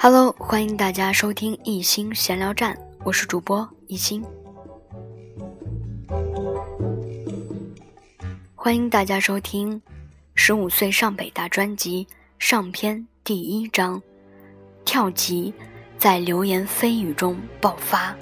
Hello，欢迎大家收听一心闲聊站，我是主播一心。欢迎大家收听《十五岁上北大》专辑上篇第一章：跳级在流言蜚语中爆发。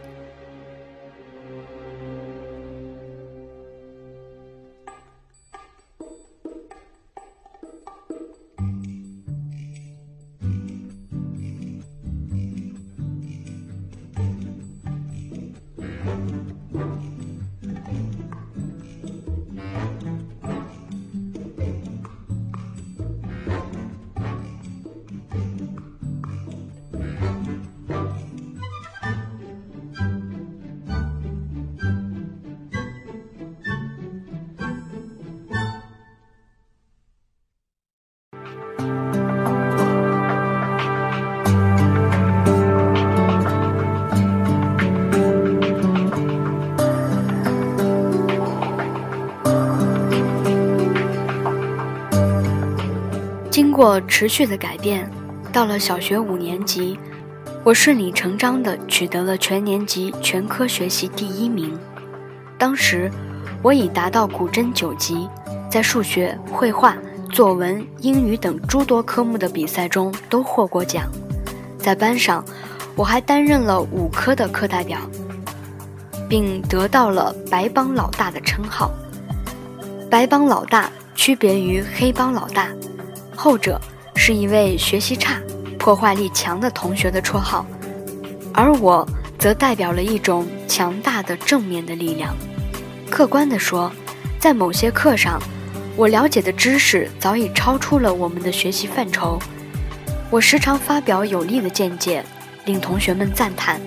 过持续的改变，到了小学五年级，我顺理成章地取得了全年级全科学习第一名。当时，我已达到古筝九级，在数学、绘画、作文、英语等诸多科目的比赛中都获过奖。在班上，我还担任了五科的课代表，并得到了“白帮老大”的称号。白帮老大区别于黑帮老大。后者是一位学习差、破坏力强的同学的绰号，而我则代表了一种强大的正面的力量。客观地说，在某些课上，我了解的知识早已超出了我们的学习范畴。我时常发表有力的见解，令同学们赞叹。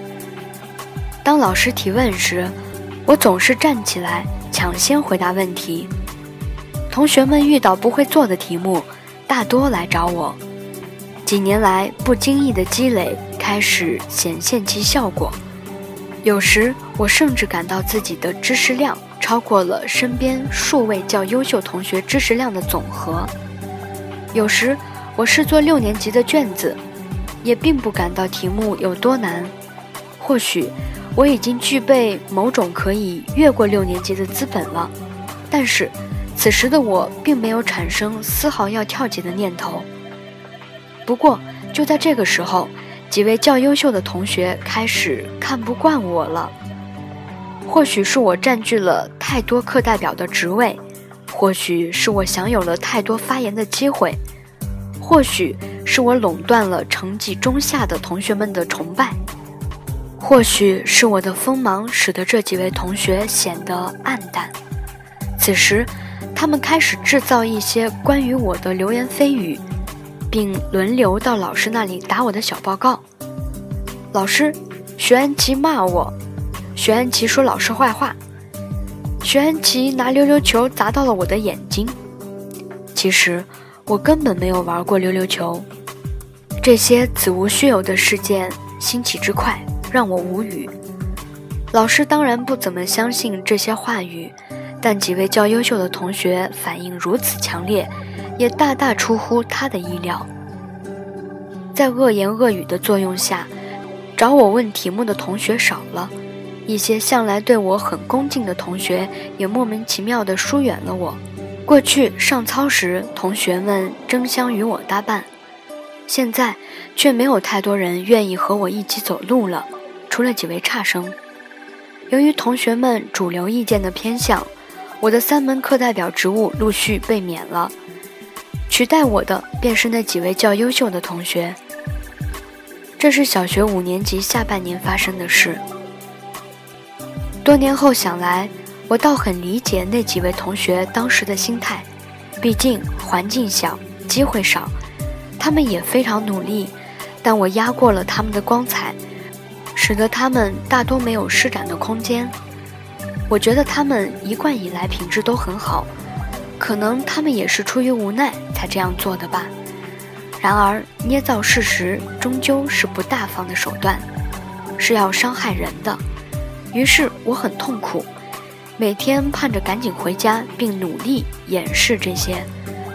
当老师提问时，我总是站起来抢先回答问题。同学们遇到不会做的题目，大多来找我，几年来不经意的积累开始显现其效果。有时我甚至感到自己的知识量超过了身边数位较优秀同学知识量的总和。有时我试做六年级的卷子，也并不感到题目有多难。或许我已经具备某种可以越过六年级的资本了，但是。此时的我并没有产生丝毫要跳级的念头。不过，就在这个时候，几位较优秀的同学开始看不惯我了。或许是我占据了太多课代表的职位，或许是我享有了太多发言的机会，或许是我垄断了成绩中下的同学们的崇拜，或许是我的锋芒使得这几位同学显得黯淡。此时。他们开始制造一些关于我的流言蜚语，并轮流到老师那里打我的小报告。老师，徐安琪骂我，徐安琪说老师坏话，徐安琪拿溜溜球砸到了我的眼睛。其实我根本没有玩过溜溜球。这些子无虚有的事件兴起之快，让我无语。老师当然不怎么相信这些话语。但几位较优秀的同学反应如此强烈，也大大出乎他的意料。在恶言恶语的作用下，找我问题目的同学少了，一些向来对我很恭敬的同学也莫名其妙地疏远了我。过去上操时，同学们争相与我搭伴，现在却没有太多人愿意和我一起走路了，除了几位差生。由于同学们主流意见的偏向。我的三门课代表职务陆续被免了，取代我的便是那几位较优秀的同学。这是小学五年级下半年发生的事。多年后想来，我倒很理解那几位同学当时的心态，毕竟环境小，机会少，他们也非常努力，但我压过了他们的光彩，使得他们大多没有施展的空间。我觉得他们一贯以来品质都很好，可能他们也是出于无奈才这样做的吧。然而，捏造事实终究是不大方的手段，是要伤害人的。于是我很痛苦，每天盼着赶紧回家，并努力掩饰这些，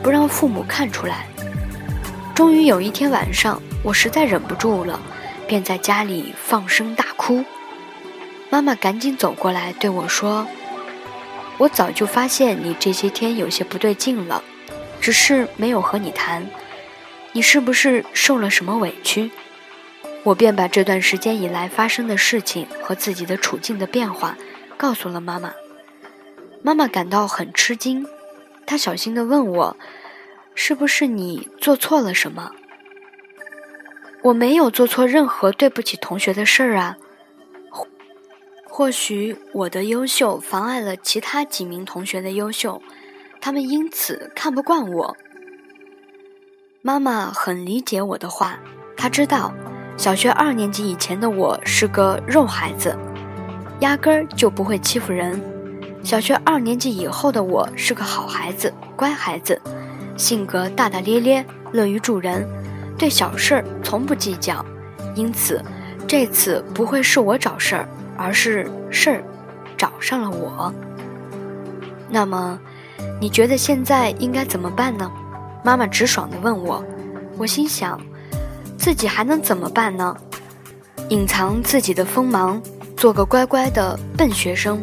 不让父母看出来。终于有一天晚上，我实在忍不住了，便在家里放声大哭。妈妈赶紧走过来对我说：“我早就发现你这些天有些不对劲了，只是没有和你谈。你是不是受了什么委屈？”我便把这段时间以来发生的事情和自己的处境的变化告诉了妈妈。妈妈感到很吃惊，她小心地问我：“是不是你做错了什么？”我没有做错任何对不起同学的事儿啊。或许我的优秀妨碍了其他几名同学的优秀，他们因此看不惯我。妈妈很理解我的话，她知道小学二年级以前的我是个肉孩子，压根儿就不会欺负人；小学二年级以后的我是个好孩子、乖孩子，性格大大咧咧，乐于助人。对小事儿从不计较，因此这次不会是我找事儿，而是事儿找上了我。那么，你觉得现在应该怎么办呢？妈妈直爽地问我。我心想，自己还能怎么办呢？隐藏自己的锋芒，做个乖乖的笨学生，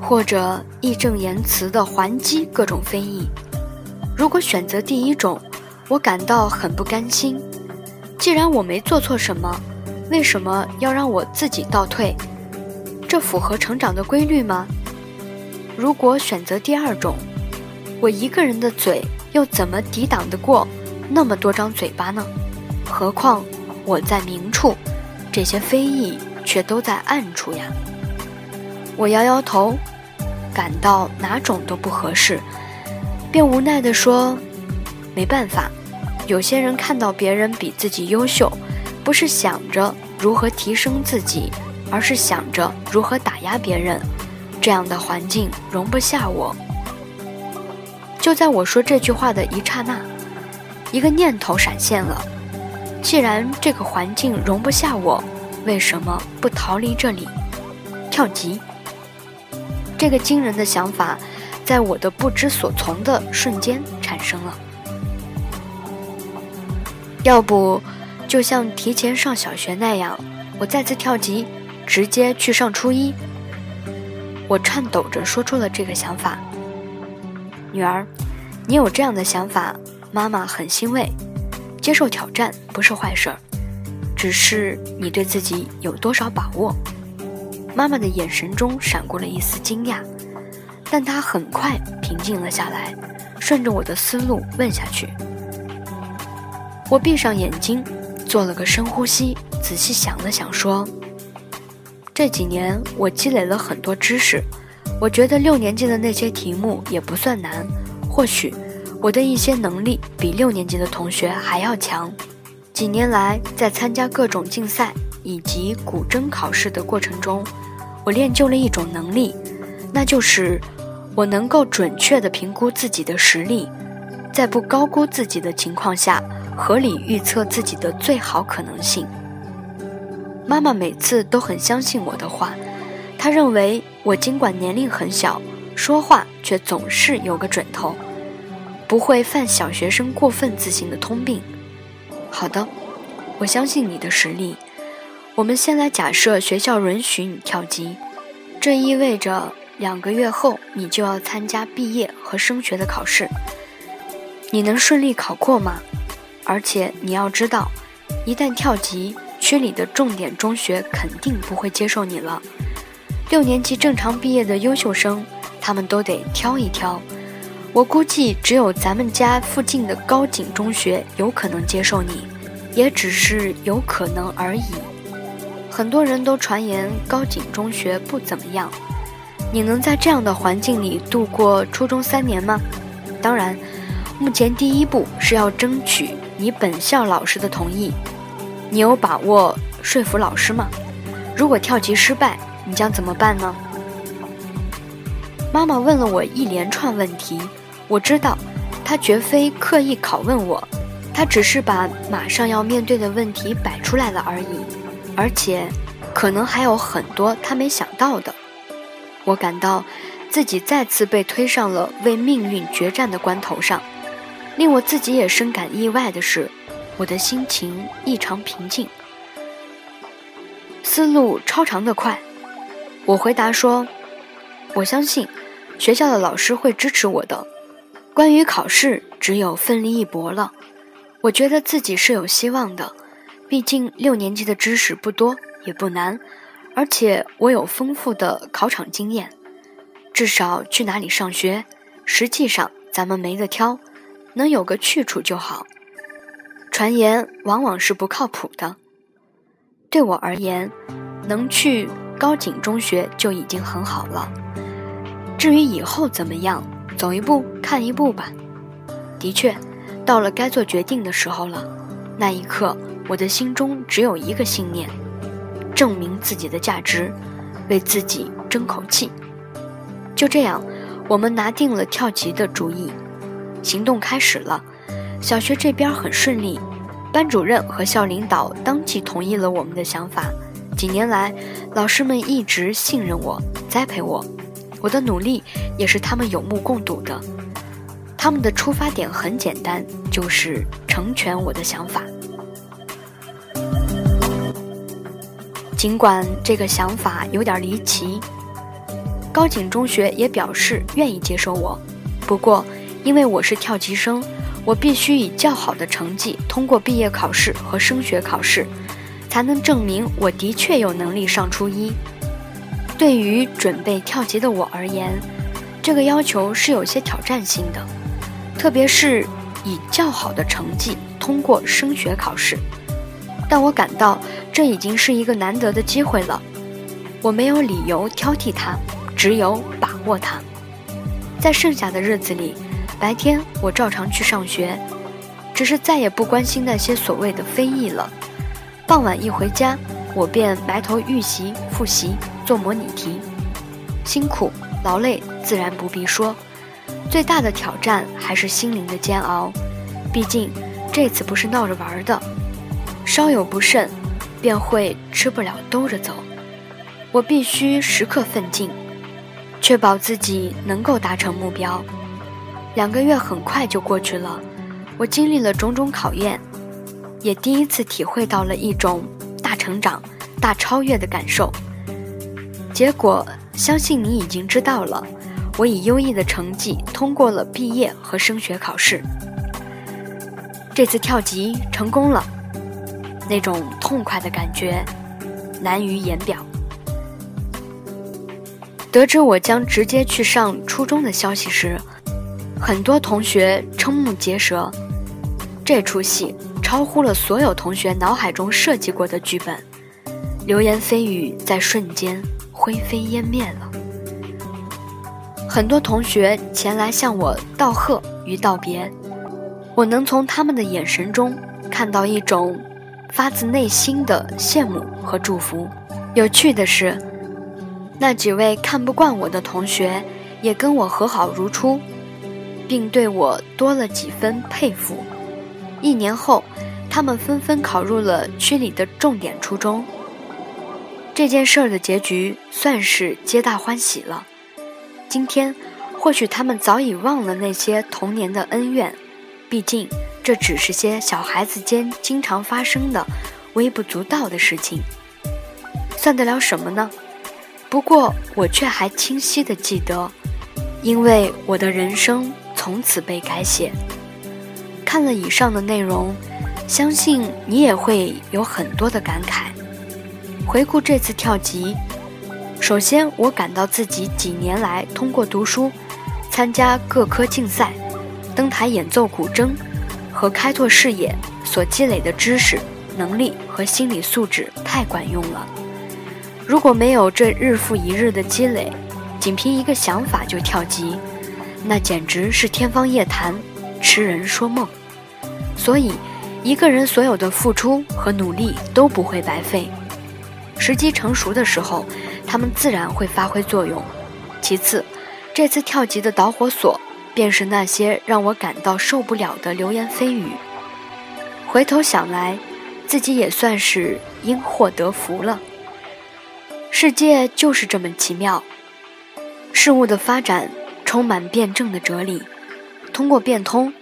或者义正言辞地还击各种非议。如果选择第一种，我感到很不甘心。既然我没做错什么，为什么要让我自己倒退？这符合成长的规律吗？如果选择第二种，我一个人的嘴又怎么抵挡得过那么多张嘴巴呢？何况我在明处，这些非议却都在暗处呀。我摇摇头，感到哪种都不合适，便无奈地说：“没办法。”有些人看到别人比自己优秀，不是想着如何提升自己，而是想着如何打压别人。这样的环境容不下我。就在我说这句话的一刹那，一个念头闪现了：既然这个环境容不下我，为什么不逃离这里，跳级？这个惊人的想法，在我的不知所从的瞬间产生了。要不，就像提前上小学那样，我再次跳级，直接去上初一。我颤抖着说出了这个想法。女儿，你有这样的想法，妈妈很欣慰。接受挑战不是坏事儿，只是你对自己有多少把握？妈妈的眼神中闪过了一丝惊讶，但她很快平静了下来，顺着我的思路问下去。我闭上眼睛，做了个深呼吸，仔细想了想，说：“这几年我积累了很多知识，我觉得六年级的那些题目也不算难。或许我的一些能力比六年级的同学还要强。几年来，在参加各种竞赛以及古筝考试的过程中，我练就了一种能力，那就是我能够准确地评估自己的实力，在不高估自己的情况下。”合理预测自己的最好可能性。妈妈每次都很相信我的话，她认为我尽管年龄很小，说话却总是有个准头，不会犯小学生过分自信的通病。好的，我相信你的实力。我们先来假设学校允许你跳级，这意味着两个月后你就要参加毕业和升学的考试。你能顺利考过吗？而且你要知道，一旦跳级，区里的重点中学肯定不会接受你了。六年级正常毕业的优秀生，他们都得挑一挑。我估计只有咱们家附近的高井中学有可能接受你，也只是有可能而已。很多人都传言高井中学不怎么样。你能在这样的环境里度过初中三年吗？当然，目前第一步是要争取。你本校老师的同意，你有把握说服老师吗？如果跳级失败，你将怎么办呢？妈妈问了我一连串问题，我知道，她绝非刻意拷问我，她只是把马上要面对的问题摆出来了而已，而且，可能还有很多她没想到的。我感到自己再次被推上了为命运决战的关头上。令我自己也深感意外的是，我的心情异常平静，思路超常的快。我回答说：“我相信学校的老师会支持我的。关于考试，只有奋力一搏了。我觉得自己是有希望的，毕竟六年级的知识不多也不难，而且我有丰富的考场经验。至少去哪里上学，实际上咱们没得挑，能有个去处就好。”传言往往是不靠谱的。对我而言，能去高井中学就已经很好了。至于以后怎么样，走一步看一步吧。的确，到了该做决定的时候了。那一刻，我的心中只有一个信念：证明自己的价值，为自己争口气。就这样，我们拿定了跳级的主意，行动开始了。小学这边很顺利，班主任和校领导当即同意了我们的想法。几年来，老师们一直信任我、栽培我，我的努力也是他们有目共睹的。他们的出发点很简单，就是成全我的想法。尽管这个想法有点离奇，高井中学也表示愿意接受我，不过因为我是跳级生。我必须以较好的成绩通过毕业考试和升学考试，才能证明我的确有能力上初一。对于准备跳级的我而言，这个要求是有些挑战性的，特别是以较好的成绩通过升学考试。但我感到这已经是一个难得的机会了，我没有理由挑剔它，只有把握它。在剩下的日子里。白天我照常去上学，只是再也不关心那些所谓的非议了。傍晚一回家，我便埋头预习、复习、做模拟题，辛苦劳累自然不必说。最大的挑战还是心灵的煎熬，毕竟这次不是闹着玩的，稍有不慎，便会吃不了兜着走。我必须时刻奋进，确保自己能够达成目标。两个月很快就过去了，我经历了种种考验，也第一次体会到了一种大成长、大超越的感受。结果，相信你已经知道了，我以优异的成绩通过了毕业和升学考试。这次跳级成功了，那种痛快的感觉难于言表。得知我将直接去上初中的消息时，很多同学瞠目结舌，这出戏超乎了所有同学脑海中设计过的剧本，流言蜚语在瞬间灰飞烟灭了。很多同学前来向我道贺与道别，我能从他们的眼神中看到一种发自内心的羡慕和祝福。有趣的是，那几位看不惯我的同学也跟我和好如初。并对我多了几分佩服。一年后，他们纷纷考入了区里的重点初中。这件事儿的结局算是皆大欢喜了。今天，或许他们早已忘了那些童年的恩怨，毕竟这只是些小孩子间经常发生的微不足道的事情，算得了什么呢？不过，我却还清晰地记得，因为我的人生。从此被改写。看了以上的内容，相信你也会有很多的感慨。回顾这次跳级，首先我感到自己几年来通过读书、参加各科竞赛、登台演奏古筝和开拓视野所积累的知识、能力和心理素质太管用了。如果没有这日复一日的积累，仅凭一个想法就跳级。那简直是天方夜谭，痴人说梦。所以，一个人所有的付出和努力都不会白费。时机成熟的时候，他们自然会发挥作用。其次，这次跳级的导火索，便是那些让我感到受不了的流言蜚语。回头想来，自己也算是因祸得福了。世界就是这么奇妙，事物的发展。充满辩证的哲理，通过变通，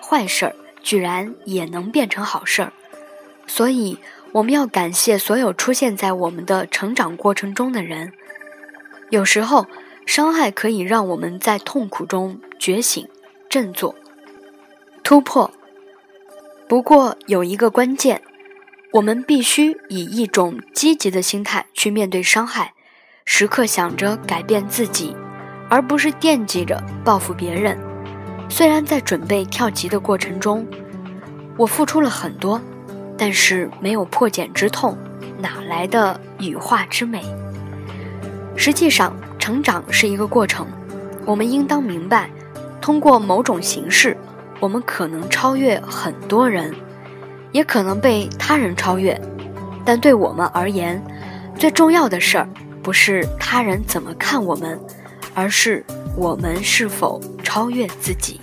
坏事儿居然也能变成好事儿。所以，我们要感谢所有出现在我们的成长过程中的人。有时候，伤害可以让我们在痛苦中觉醒、振作、突破。不过，有一个关键，我们必须以一种积极的心态去面对伤害，时刻想着改变自己，而不是惦记着报复别人。虽然在准备跳级的过程中，我付出了很多。但是没有破茧之痛，哪来的羽化之美？实际上，成长是一个过程，我们应当明白，通过某种形式，我们可能超越很多人，也可能被他人超越。但对我们而言，最重要的事儿不是他人怎么看我们，而是我们是否超越自己。